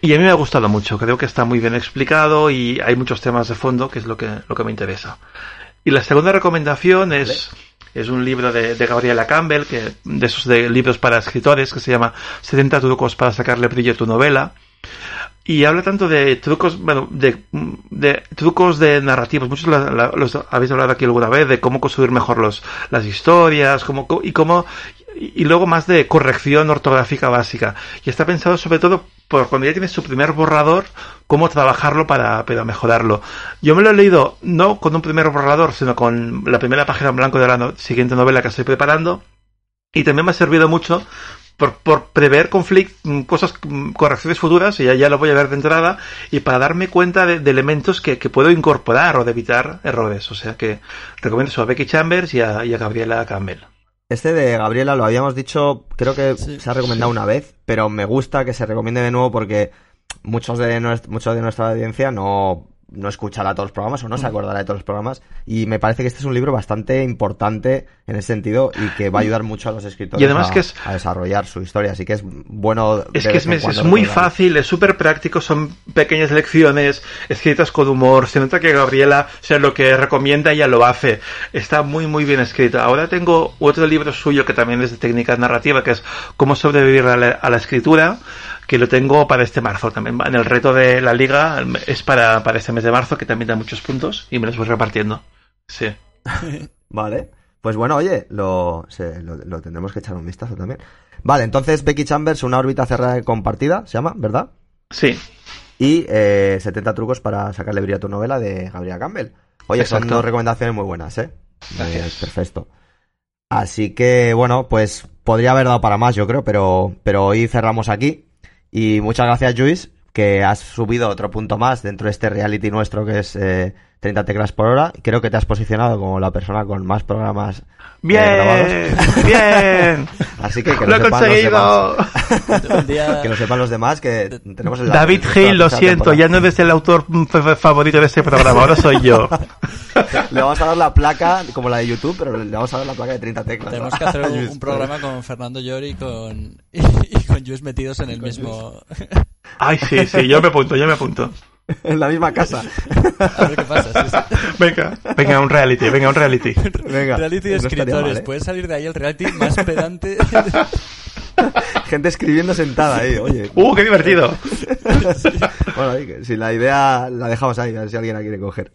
Y a mí me ha gustado mucho, creo que está muy bien explicado y hay muchos temas de fondo, que es lo que, lo que me interesa. Y la segunda recomendación es, es un libro de, de Gabriela Campbell, que, de esos de libros para escritores, que se llama 70 trucos para sacarle brillo a tu novela. Y habla tanto de trucos, bueno, de, de trucos de narrativos. Muchos la- la- los habéis hablado aquí alguna vez de cómo construir mejor los, las historias, cómo, y cómo, y, luego más de corrección ortográfica básica. Y está pensado sobre todo por cuando ya tienes su primer borrador, cómo trabajarlo para, para mejorarlo. Yo me lo he leído no con un primer borrador, sino con la primera página en blanco de la siguiente novela que estoy preparando. Y también me ha servido mucho por, por prever conflict, cosas, mm, correcciones futuras, y ya, ya lo voy a ver de entrada, y para darme cuenta de, de elementos que, que puedo incorporar o de evitar errores. O sea que recomiendo eso a Becky Chambers y a, y a Gabriela Campbell. Este de Gabriela lo habíamos dicho, creo que Sí. se ha recomendado una vez, pero me gusta que se recomiende de nuevo porque muchos de, nues- muchos de nuestra audiencia no, no escuchará todos los programas o no se acordará de todos los programas. Y me parece que este es un libro bastante importante en ese sentido y que va a ayudar mucho a los escritores Y además a, que es- a desarrollar su historia. Así que es bueno. Es que es, muy fácil, es súper práctico, son pequeñas lecciones escritas con humor. Se nota que Gabriela, o sea, lo que recomienda ella lo hace. Está muy, muy bien escrita. Ahora tengo otro libro suyo que también es de técnica narrativa, que es Cómo sobrevivir a la, a la escritura, que lo tengo para este marzo también. En el reto de la liga es para, para este mes de marzo, que también da muchos puntos y me los voy repartiendo. Sí. Vale. Pues bueno, oye, lo, se- lo, lo tendremos que echar un vistazo también. Vale, entonces Becky Chambers, una órbita cerrada y compartida, se llama, ¿verdad? Sí. Y eh, 70 trucos para sacarle brillo a tu novela de Gabriela Campbell. Oye, son dos recomendaciones muy buenas, ¿eh? Gracias. Eh, perfecto. Así que, bueno, pues podría haber dado para más, yo creo, pero, pero hoy cerramos aquí. Y muchas gracias, Luis, que has subido otro punto más dentro de este reality nuestro que es eh, 30 teclas por hora. Creo que te has posicionado como la persona con más programas eh, grabados. Bien, bien. Así que que Lo lo, sepan conseguido. Día- que lo sepan los demás que tenemos el David la lo siento, temporada. ya no eres el autor favorito de este programa, ahora soy yo. Le vamos a dar la placa como la de YouTube, pero le vamos a dar la placa de 30 teclas. Tenemos ¿no? que hacer un, un programa con Fernando Llori y con, y, y con Jules metidos en el mismo... Ay, sí, sí, yo me apunto, yo me apunto. En la misma casa. A ver qué pasa. sí, sí. Venga, venga, un reality, venga, un reality. Venga. Reality de no escritores. mal, ¿eh? Puede salir de ahí el reality más pedante. Gente escribiendo sentada ahí, oye. ¡Uh, qué divertido! Bueno, ahí, si la idea la dejamos ahí, a ver si alguien la quiere coger.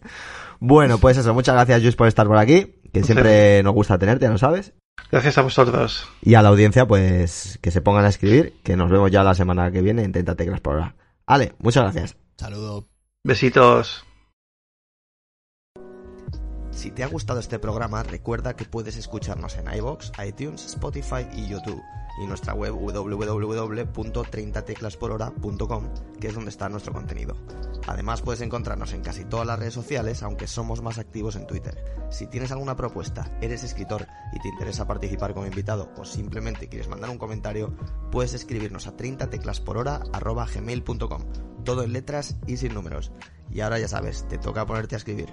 Bueno, pues eso, muchas gracias, Luis, por estar por aquí, que siempre nos gusta tenerte, ya lo sabes. Gracias a vosotros. Y a la audiencia, pues que se pongan a escribir, que nos vemos ya la semana que viene en 30 teclas por hora. Ale, muchas gracias. Saludo. Besitos. Si te ha gustado este programa, recuerda que puedes escucharnos en iBox, iTunes, Spotify y YouTube. Y nuestra web www.30teclasporhora.com, que es donde está nuestro contenido. Además puedes encontrarnos en casi todas las redes sociales, aunque somos más activos en Twitter. Si tienes alguna propuesta, eres escritor y te interesa participar como invitado o simplemente quieres mandar un comentario, puedes escribirnos a 30teclasporhora.gmail.com. Todo en letras y sin números. Y ahora ya sabes, te toca ponerte a escribir.